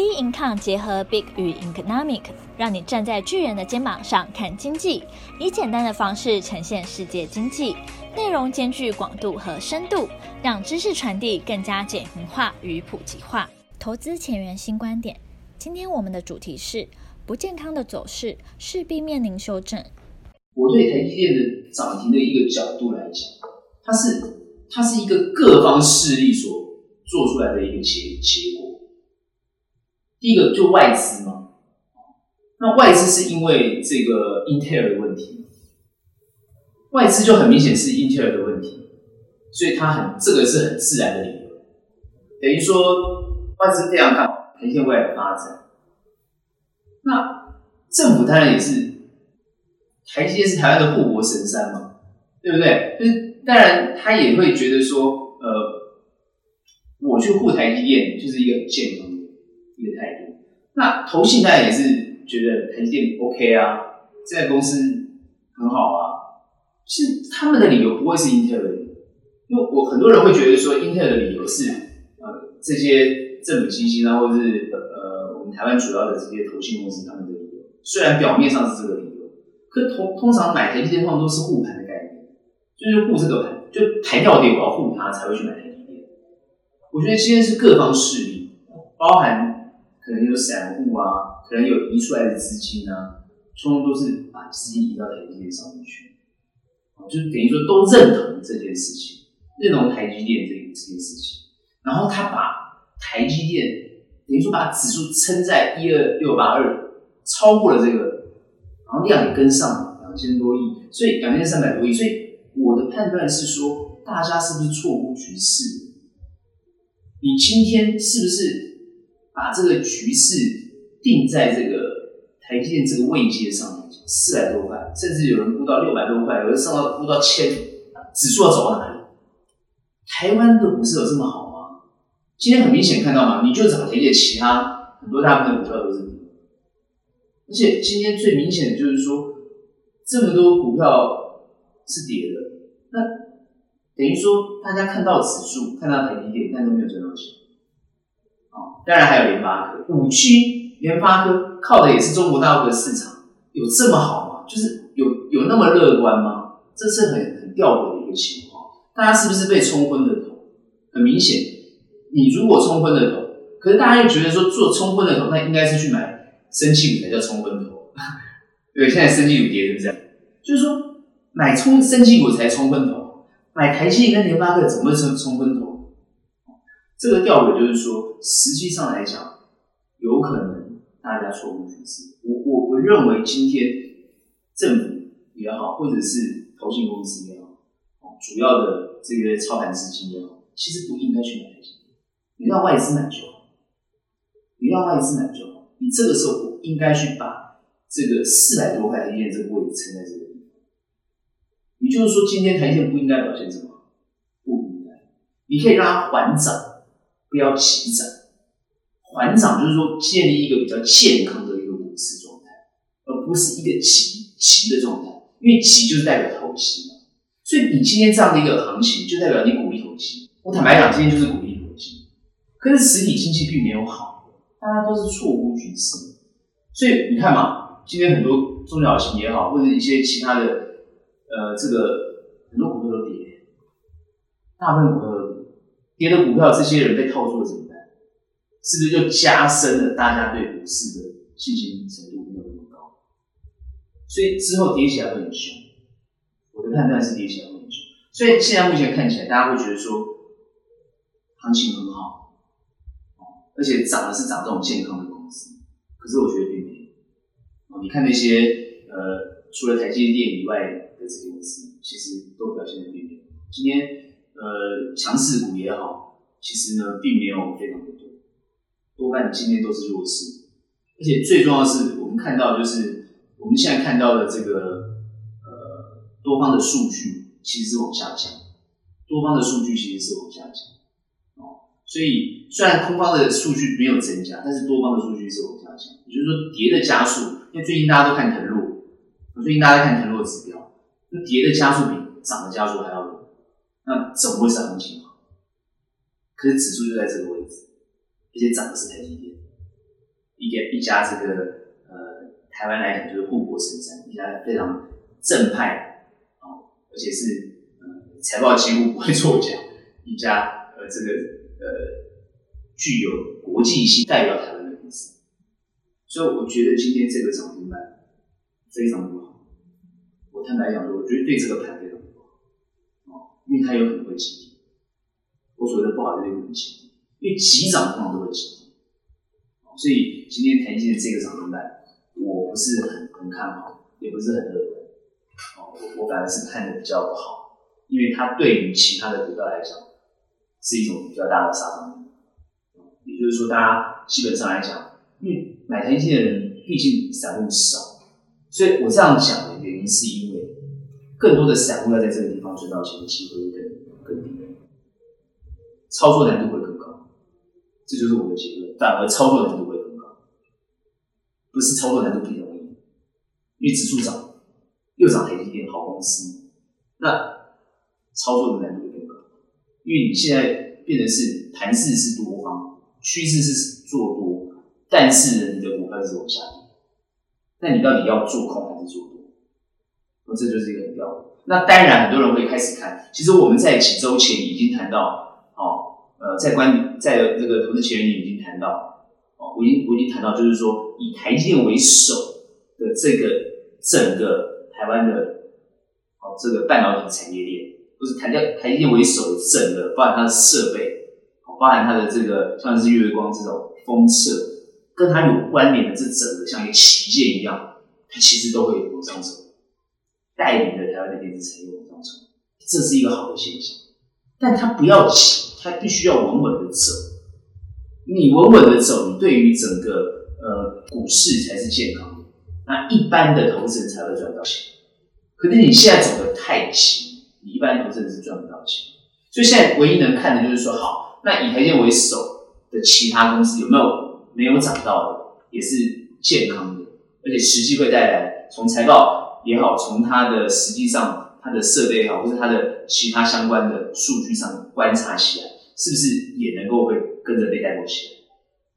B Income 结合 Big 与 Economic，让你站在巨人的肩膀上看经济，以简单的方式呈现世界经济，内容兼具广度和深度，让知识传递更加简明化与普及化。投资前沿新观点，今天我们的主题是不健康的走势势必面临修正。我对台积电的涨停的一个角度来讲，它是它是一个各方势力所做出来的一个结结果。第一个就外资嘛，那外资是因为这个英特尔的问题，外资就很明显是英特尔的问题，所以它很这个是很自然的理由，等于说外资非常看好台积未来的发展。那政府当然也是，台积电是台湾的护国神山嘛，对不对？就是当然他也会觉得说，呃，我去护台积电就是一个很健康。一个态度，那投信当然也是觉得台积电 OK 啊，这家公司很好啊。其实他们的理由不会是英特尔的理由，因为我很多人会觉得说英特尔的理由是呃这些政府基金啊，或者是呃我们台湾主要的这些投信公司他们的理由。虽然表面上是这个理由，可通通常买台积电通常都是护盘的概念，就是护这个盘，就台掉电我要护它才会去买台积电。我觉得今天是各方势力，包含。可能有散户啊，可能有移出来的资金啊，通通都是把资金移到台积电上面去，就等于说都认同这件事情，认同台积电这这件事情，然后他把台积电等于说把指数撑在一二六八二，超过了这个，然后量也跟上了两千多亿，所以两千三百多亿，所以我的判断是说，大家是不是错估局势？你今天是不是？把这个局势定在这个台积电这个位阶上面，四百多块，甚至有人估到六百多块，有人上到估到千，指数要走到哪里？台湾的股市有这么好吗？今天很明显看到吗？你就涨台积电，其他很多大部分的股票都是跌，而且今天最明显的就是说，这么多股票是跌的，那等于说大家看到指数，看到台积电，但都没有赚到钱。当然还有联发科，五 G 联发科靠的也是中国大陆的市场，有这么好吗？就是有有那么乐观吗？这是很很吊诡的一个情况。大家是不是被冲昏了头？很明显，你如果冲昏了头，可是大家又觉得说做冲昏了头，那应该是去买生气股才叫冲昏头。对，现在生气股跌成这样，就是说买冲生气股才冲昏头，买台积电跟联发科怎么会冲冲昏头？这个调尾就是说，实际上来讲，有可能大家错误局势。我我我认为今天政府也好，或者是投信公司也好，主要的这个操盘资金也好，其实不应该去买台积电，你让外资买就好，你让外资买就好。你这个时候不应该去把这个四百多块台积电这个位置撑在这个地方。也就是说，今天台积不应该表现这么？不应该，你可以让它缓涨。不要急涨，缓涨就是说建立一个比较健康的一个股市状态，而不是一个急急的状态。因为急就是代表投机嘛，所以你今天这样的一个行情，就代表你鼓励投机。我坦白讲，今天就是鼓励投机，可是实体经济并没有好，大家都是错估局势。所以你看嘛，今天很多中小型也好，或者一些其他的，呃，这个很多股票都跌，大部分股票都跌。的股票，这些人被套住了怎么办？是不是就加深了大家对股市的信心程度没有那么高？所以之后跌起来会很凶。我的判断是跌起来会很凶。所以现在目前看起来，大家会觉得说行情很好，而且涨的是涨这种健康的公司。可是我觉得并没有。你看那些呃，除了台积电以外的这些公司，其实都表现的并没有。今天。呃，强势股也好，其实呢，并没有非常的多，多半今天都是弱势。而且最重要的是，我们看到就是我们现在看到的这个呃多方的数据其实是往下降，多方的数据其实是往下降哦。所以虽然空方的数据没有增加，但是多方的数据是往下降。也就是说，跌的加速，因为最近大家都看腾落，最近大家看腾落指标，那跌的加速比涨的加速还要多。那怎么会是行情好？可是指数就在这个位置，而且涨的是台积电，一个一家这个呃台湾来讲就是护国神山，一家非常正派啊、哦，而且是呃财报几乎不会作假，一家呃这个呃具有国际性代表台湾的公司。所以我觉得今天这个涨停板非常不好。我坦白讲，我觉得对这个盘，因为它有可能会急跌。我所谓的不好就是有可能急跌，因为急涨通常都会急跌。所以今天台积电这个涨停板，我不是很很看好，也不是很乐观。哦，我反而是看的比较不好，因为它对于其他的股票来讲，是一种比较大的杀伤力。也就是说，大家基本上来讲，因为买台积的人毕竟散户少，所以我这样讲的原因是因更多的散户要在这个地方赚到钱的机会会更更低，操作难度会更高。这就是我的结论，反而操作难度会更高。不是操作难度比较容易，因为指数涨，又涨台积电好公司，那操作的难度会更高。因为你现在变成是盘势是多方，趋势是做多，但是你的股票是往下跌，那你到底要做空还是做多？这就是一个很标准。那当然，很多人会开始看，其实我们在几周前已经谈到，哦，呃，在观在这个投资前沿已经谈到。哦我已经我已经谈到，就是说以台积电为首的这个整个台湾的哦这个半导体产业链，不是台积台积电为首整个，包含它的设备，包含它的这个像是月光这种封测，跟它有关联的这整个像一个旗舰一样，它其实都会往上走，带领着台湾的电子产业往上走，这是一个好的现象。但它不要急，它必须要稳稳的走。你稳稳的走，你对于整个呃股市才是健康的，那一般的投资人才会赚到钱。可是你现在走得太急，你一般投资人是赚不到钱。所以现在唯一能看的就是说，好，那以台积电为首的其他公司有没有没有涨到的，也是健康的，而且实际会带来从财报也好，从它的实际上它的设备也好，或者它的其他相关的数据上观察起来，是不是也能够会。跟着被带过去，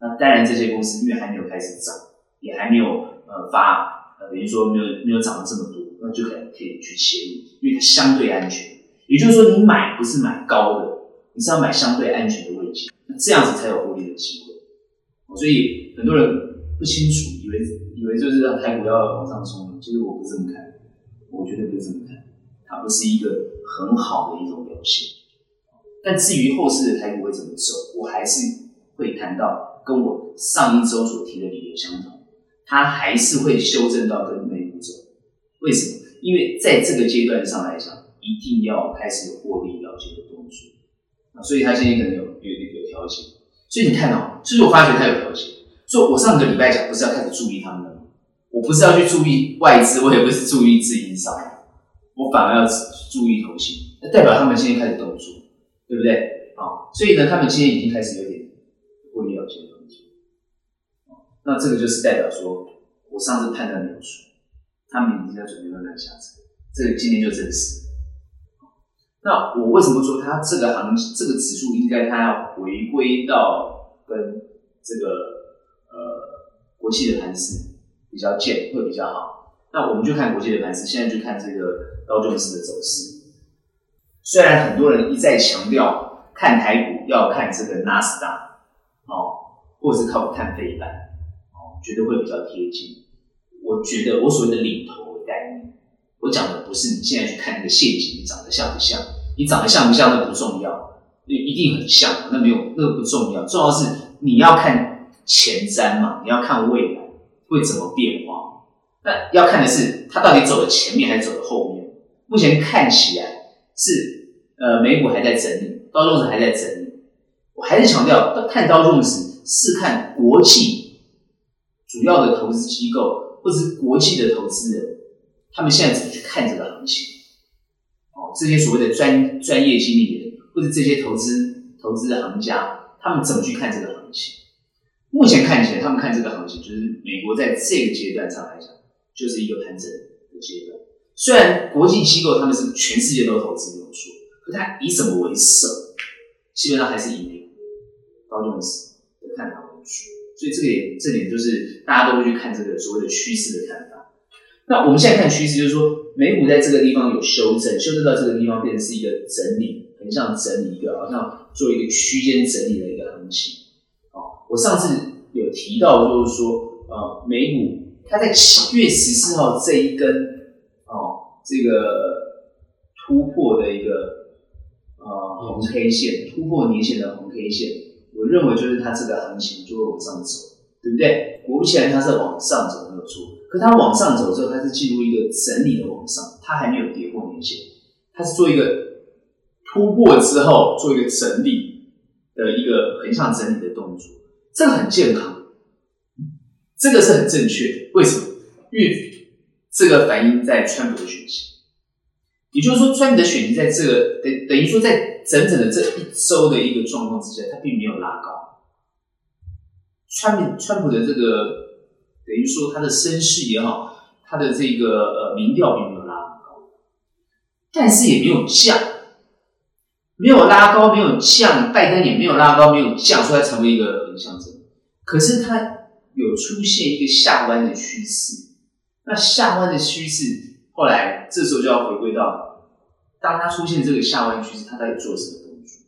那当然这些公司因为还没有开始涨，也还没有呃发呃等于说没有没有涨了这么多，那就可能可以去切入，因为它相对安全。也就是说，你买不是买高的，你是要买相对安全的位置，那这样子才有获利的机会。所以很多人不清楚，以为以为就是让台股要往上冲，其实我不这么看，我绝对不这么看，它不是一个很好的一种表现。但至于后市的台股会怎么走，我还是会谈到跟我上一周所提的理由相同，它还是会修正到跟美股走。为什么？因为在这个阶段上来讲，一定要开始有获利了结的动作，所以它今天可能有有有调节。所以你看到，其实我发觉它有调节。所以我上个礼拜讲不是要开始注意他们的吗？我不是要去注意外资，我也不是注意自营商，我反而要注意投信，那代表他们今天开始动作。对不对？啊，所以呢，他们今天已经开始有点获利了结的问题。那这个就是代表说，我上次判断没有错，他们已经在准备慢慢下车。这个今天就证实。那我为什么说它这个行这个指数应该它要回归到跟这个呃国际的盘势比较近会比较好？那我们就看国际的盘势，现在就看这个道琼斯的走势。虽然很多人一再强调看台股要看这个纳斯达哦，或者是靠看费半哦，绝对会比较贴近。我觉得我所谓的领头的概念，我讲的不是你现在去看那个陷阱，你长得像不像？你长得像不像那不重要，你一定很像，那没有那个不重要，重要是你要看前瞻嘛，你要看未来会怎么变化。那要看的是它到底走的前面还是走的后面。目前看起来是。呃，美股还在整理，道琼斯还在整理。我还是强调，看道琼斯是看国际主要的投资机构或者是国际的投资人，他们现在怎么去看这个行情？哦，这些所谓的专专业经理人或者这些投资投资的行家，他们怎么去看这个行情？目前看起来，他们看这个行情，就是美国在这个阶段上来讲，就是一个盘整的阶段。虽然国际机构他们是全世界都投资没有错。可它以什么为首？基本上还是以美股、道琼斯的看法为主。所以这个也这点就是大家都会去看这个所谓的趋势的看法。那我们现在看趋势，就是说美股在这个地方有修正，修正到这个地方变成是一个整理，很像整理一个，好像做一个区间整理的一个行情。哦，我上次有提到，就是说，呃，美股它在七月十四号这一根，哦，这个突破的一个呃红 K 线，突破年线的红 K 线，我认为就是它这个行情就会往上走，对不对？果不其然，它是往上走，没有错。可它往上走之后，它是进入一个整理的往上，它还没有跌破年线，它是做一个突破之后做一个整理的一个横向整理的动作，这很健康，这个是很正确的。为什么？因为这个反映在川普的选情，也就是说，川普的选情在这个等等于说在整整的这一周的一个状况之下，它并没有拉高，川普川普的这个。等于说，他的声势也好，他的这个呃民调并没有拉高，但是也没有降，没有拉高，没有降，拜登也没有拉高，没有降，所以成为一个很象征。可是它有出现一个下弯的趋势，那下弯的趋势后来这时候就要回归到，当它出现这个下弯趋势，它到底做什么动作？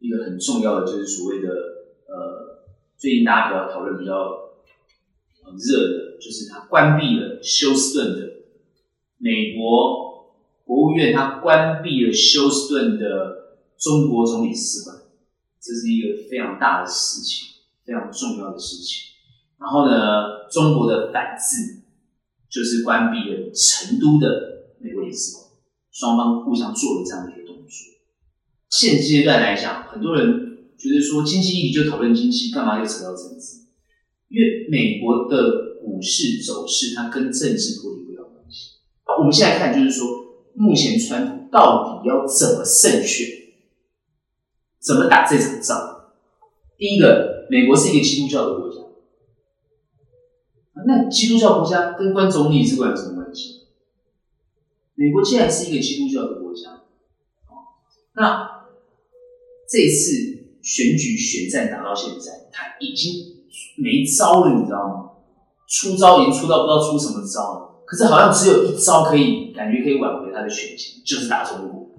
一个很重要的就是所谓的呃，最近大家比较讨论比较。热的，就是他关闭了休斯顿的美国国务院，他关闭了休斯顿的中国总领事馆，这是一个非常大的事情，非常重要的事情。然后呢，中国的反制就是关闭了成都的美国领事馆，双方互相做了这样的一个动作。现阶段来讲，很多人觉得说经济议题就讨论经济，干嘛又扯到政治？因为美国的股市走势，它跟政治脱离不了关系。我们现在看，就是说，目前川普到底要怎么胜选，怎么打这场仗？第一个，美国是一个基督教的国家，那基督教国家跟关总理是关什么关系？美国既然是一个基督教的国家，那这次选举选战打到现在，他已经。没招了，你知道吗？出招已经出到不知道出什么招了，可是好像只有一招可以，感觉可以挽回他的选情，就是打中国。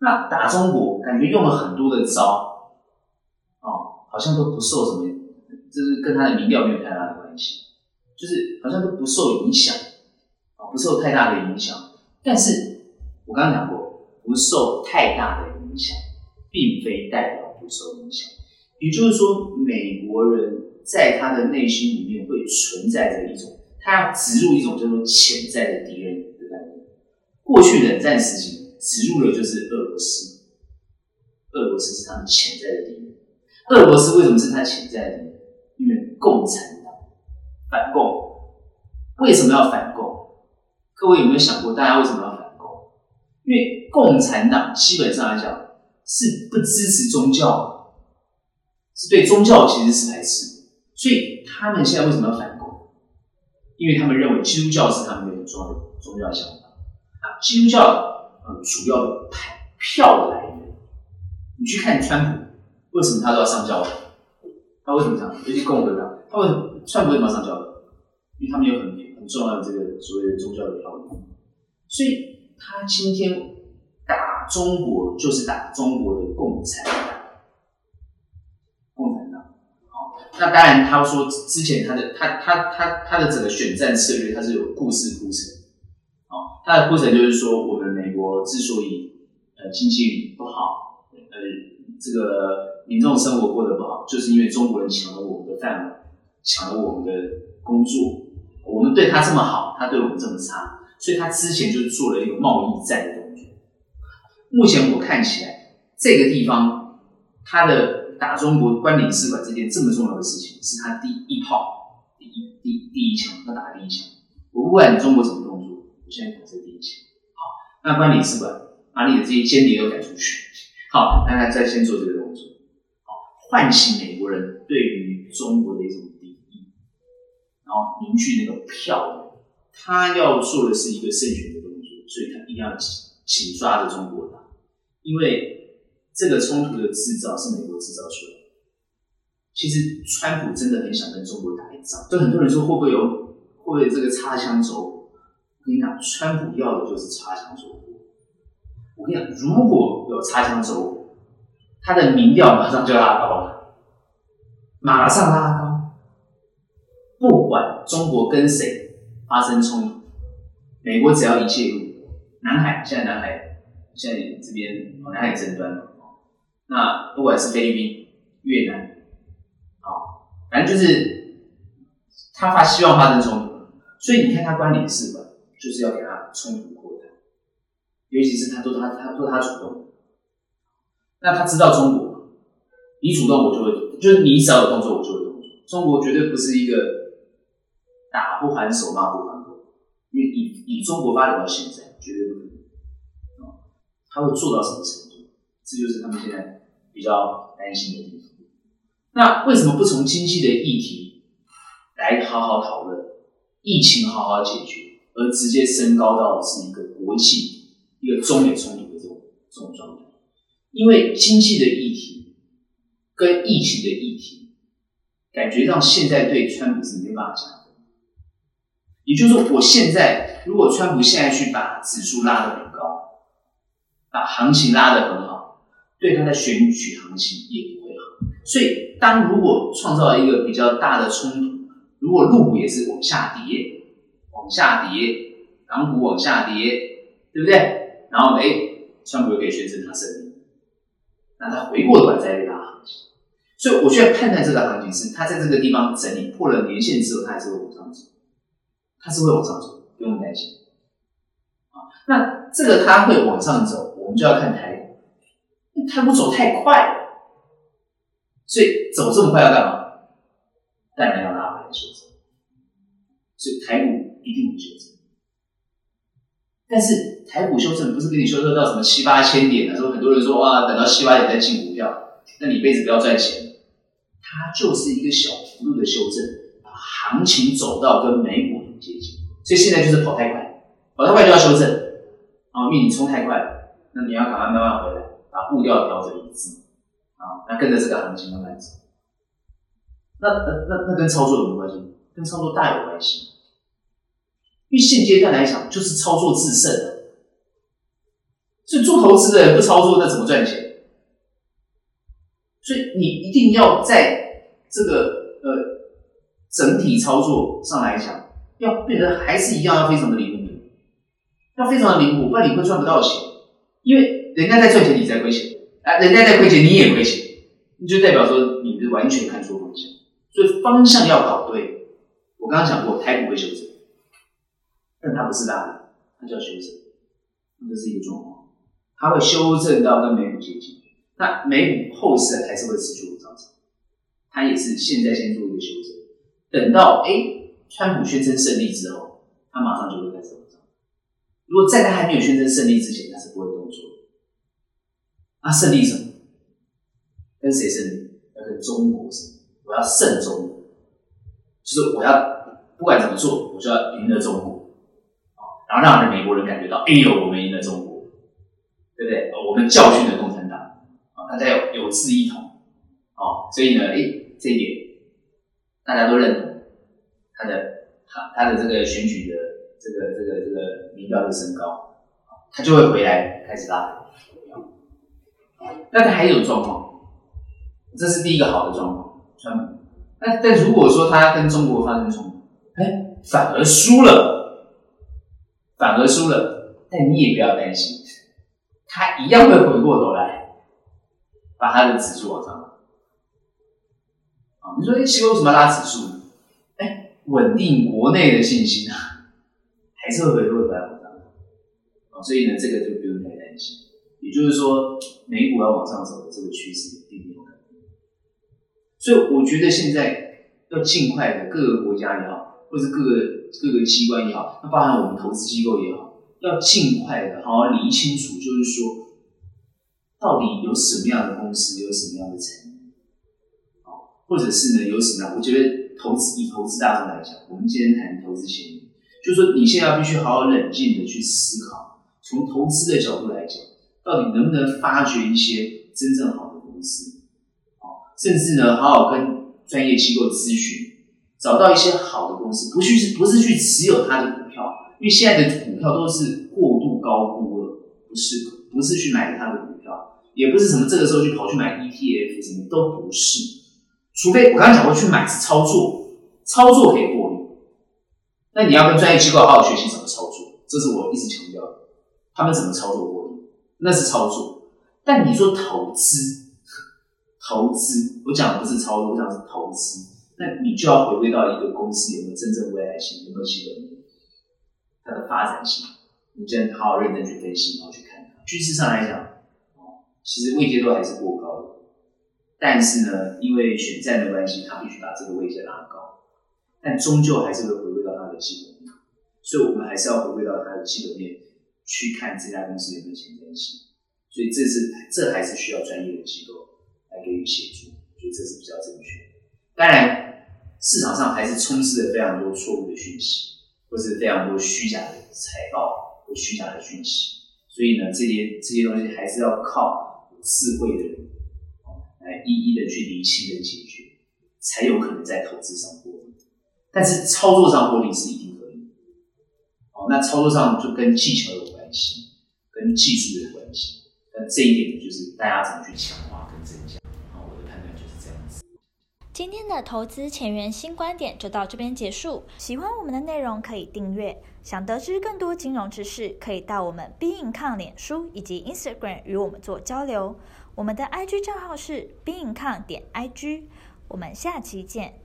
那打中国，感觉用了很多的招，哦，好像都不受什么，就是跟他的民调没有太大的关系，就是好像都不受影响，啊，不受太大的影响。但是我刚刚讲过，不受太大的影响，并非代表不受影响。也就是说，美国人在他的内心里面会存在着一种，他要植入一种叫做潜在的敌人的概念。过去冷战时期植入的就是俄罗斯，俄罗斯是他们潜在的敌人。俄罗斯为什么是他潜在的敌人？因为共产党反共，为什么要反共？各位有没有想过，大家为什么要反共？因为共产党基本上来讲是不支持宗教。是对宗教其实是排斥的，所以他们现在为什么要反共？因为他们认为基督教是他们的重要的宗教想法。啊。基督教呃主要的派票来源，你去看川普，为什么他都要上教堂？他为什么这样？尤其共和党，他为什么川普为什么要上教堂？因为他们有很很重要的这个所谓的宗教的票源，所以他今天打中国就是打中国的共产党。那当然，他说之前他的他他他他的整个选战策略，他是有故事铺陈。哦，他的铺陈就是说，我们美国之所以呃经济不好，呃这个民众生活过得不好，就是因为中国人抢了我们的饭碗，抢了我们的工作。我们对他这么好，他对我们这么差，所以他之前就做了一个贸易战的动作。目前我看起来，这个地方他的。打中国关领事馆这件这么重要的事情，是他第一炮，第一第第一枪，他打第一枪。我不管中国什么动作，我现在打这第一枪。好，那关领事馆把你的这些间谍都赶出去。好，那他再先做这个动作，好，唤起美国人对于中国的一种敌意，然后凝聚那个票。他要做的是一个胜选的动作，所以他一定要紧紧抓着中国打，因为。这个冲突的制造是美国制造出来，其实川普真的很想跟中国打一仗。就很多人说会不会有，会不会这个擦枪走火？我跟你讲，川普要的就是擦枪走火。我跟你讲，如果有擦枪走火，他的民调马上就拉高了，马上拉高。不管中国跟谁发生冲突，美国只要一介入，南海现在南海现在这边南海争端，那不管是菲律宾、越南，啊，反正就是他发希望发生冲突，所以你看他关联是吧，就是要给他冲突扩大，尤其是他都他他都他主动，那他知道中国，你主动我就会，就是你只要有动作我就会动作，中国绝对不是一个。打不还手，骂不还口，因为以以中国发展到现在，绝对不可能。他会做到什么程度？这就是他们现在比较担心的地方。那为什么不从经济的议题来好好讨论，疫情好好解决，而直接升高到是一个国际一个中美冲突的这种这种状态？因为经济的议题跟疫情的议题，感觉上现在对川普是没办法讲。也就是说，我现在如果川普现在去把指数拉得很高，把行情拉得很好，对他的选举行情也不会好。所以，当如果创造一个比较大的冲突，如果陆股也是往下跌，往下跌，港股往下跌，对不对？然后，哎，川普又可以宣称他胜利，那他回过头来再拉行情。所以，我需要判断这个行情是，他在这个地方整理破了年线之后，他还是会往上走。它是会往上走，不用担心。啊，那这个它会往上走，我们就要看台股。台股走太快了，所以走这么快要干嘛？当然要拉回来修正。所以台股一定会修正。但是台股修正不是给你修正到什么七八千点的时候，很多人说哇，等到七八点再进股票，那你一辈子不要赚钱。它就是一个小幅度的修正，把行情走到跟美股。接近，所以现在就是跑太快，跑太快就要修正，啊，因为你冲太快了，那你要赶快慢慢回来，把步调调整一致，啊，那跟着这个行情慢慢走。那那那那跟操作有什么关系？跟操作大有关系，因为现阶段来讲就是操作制胜的，所以做投资的人不操作，那怎么赚钱？所以你一定要在这个呃整体操作上来讲。要变得还是一样，要非常的灵活，要非常的灵活，不然你会赚不到钱。因为人家在赚钱，你在亏钱；啊，人家在亏钱，你也亏钱，你就代表说你是完全看错方向。所以方向要搞对。我刚刚讲过，台股会修正，但它不是大的，它叫修正，这是一个状况。它会修正到跟美股接近，那美股后市还是会持续往上涨，它也是现在先做一个修正，等到哎。川普宣称胜利之后，他马上就会开始动作。如果在他还没有宣称胜利之前，他是不会动作的。他胜利什么？跟谁胜利？要跟中国胜利。我要胜中国，就是我要不管怎么做，我就要赢了中国啊。然后让美国人感觉到，哎呦，我们赢了中国，对不对？我们教训了共产党，啊，大家有有志一同，啊，所以呢，哎，这一点大家都认同。他的他他的这个选举的这个这个这个民调的升高，他就会回来开始拉。但他还有状况，这是第一个好的状况。川普，那但如果说他跟中国发生冲突，哎，反而输了，反而输了，但你也不要担心，他一样会回过头来把他的指数往上拉。啊，你说哎，奇怪，为什么要拉指数？稳定国内的信心啊，还是会回过头来往上走，所以呢，这个就不用太担心。也就是说，美股要往上走的这个趋势并没有改变。所以，我觉得现在要尽快的各个国家也好，或者各个各个机关也好，那包含我们投资机构也好，要尽快的好好理清楚，就是说，到底有什么样的公司，有什么样的产业，或者是呢，有什么样？我觉得。投资以投资大众来讲，我们今天谈投资前，就是说你现在要必须好好冷静的去思考，从投资的角度来讲，到底能不能发掘一些真正好的公司，甚至呢，好好跟专业机构咨询，找到一些好的公司，不去不是去持有他的股票，因为现在的股票都是过度高估了，不是不是去买他的股票，也不是什么这个时候就跑去买 ETF，什么都不是，除非我刚才讲过去买是操作，操作可以获利，那你要跟专业机构好好学习怎么操作，这是我一直强调的，他们怎么操作，那是操作，但你说投资。投资，我讲的不是操作，我讲的是投资。那你就要回归到一个公司有没有真正未来性，有没有基本面，它的发展性，你真好好认真去分析，然后去看它。趋势上来讲，其实位阶都还是过高的，但是呢，因为选战的关系，它必须把这个位阶拉高，但终究还是会回归到它的基本面。所以我们还是要回归到它的基本面去看这家公司有没有前瞻性。所以这是这还是需要专业的机构。来给予协助，我觉得这是比较正确。当然，市场上还是充斥着非常多错误的讯息，或是非常多虚假的财报或虚假的讯息。所以呢，这些这些东西还是要靠智慧的人来一一的去理清跟解决，才有可能在投资上获利。但是操作上获利是一定可以。哦，那操作上就跟技巧有关关系，跟技术有关系。那这一点就是大家怎么去强化跟增加啊？我的判断就是这样子。今天的投资前沿新观点就到这边结束。喜欢我们的内容可以订阅，想得知更多金融知识，可以到我们 Being 抗脸书以及 Instagram 与我们做交流。我们的 IG 账号是 Being 抗点 IG。我们下期见。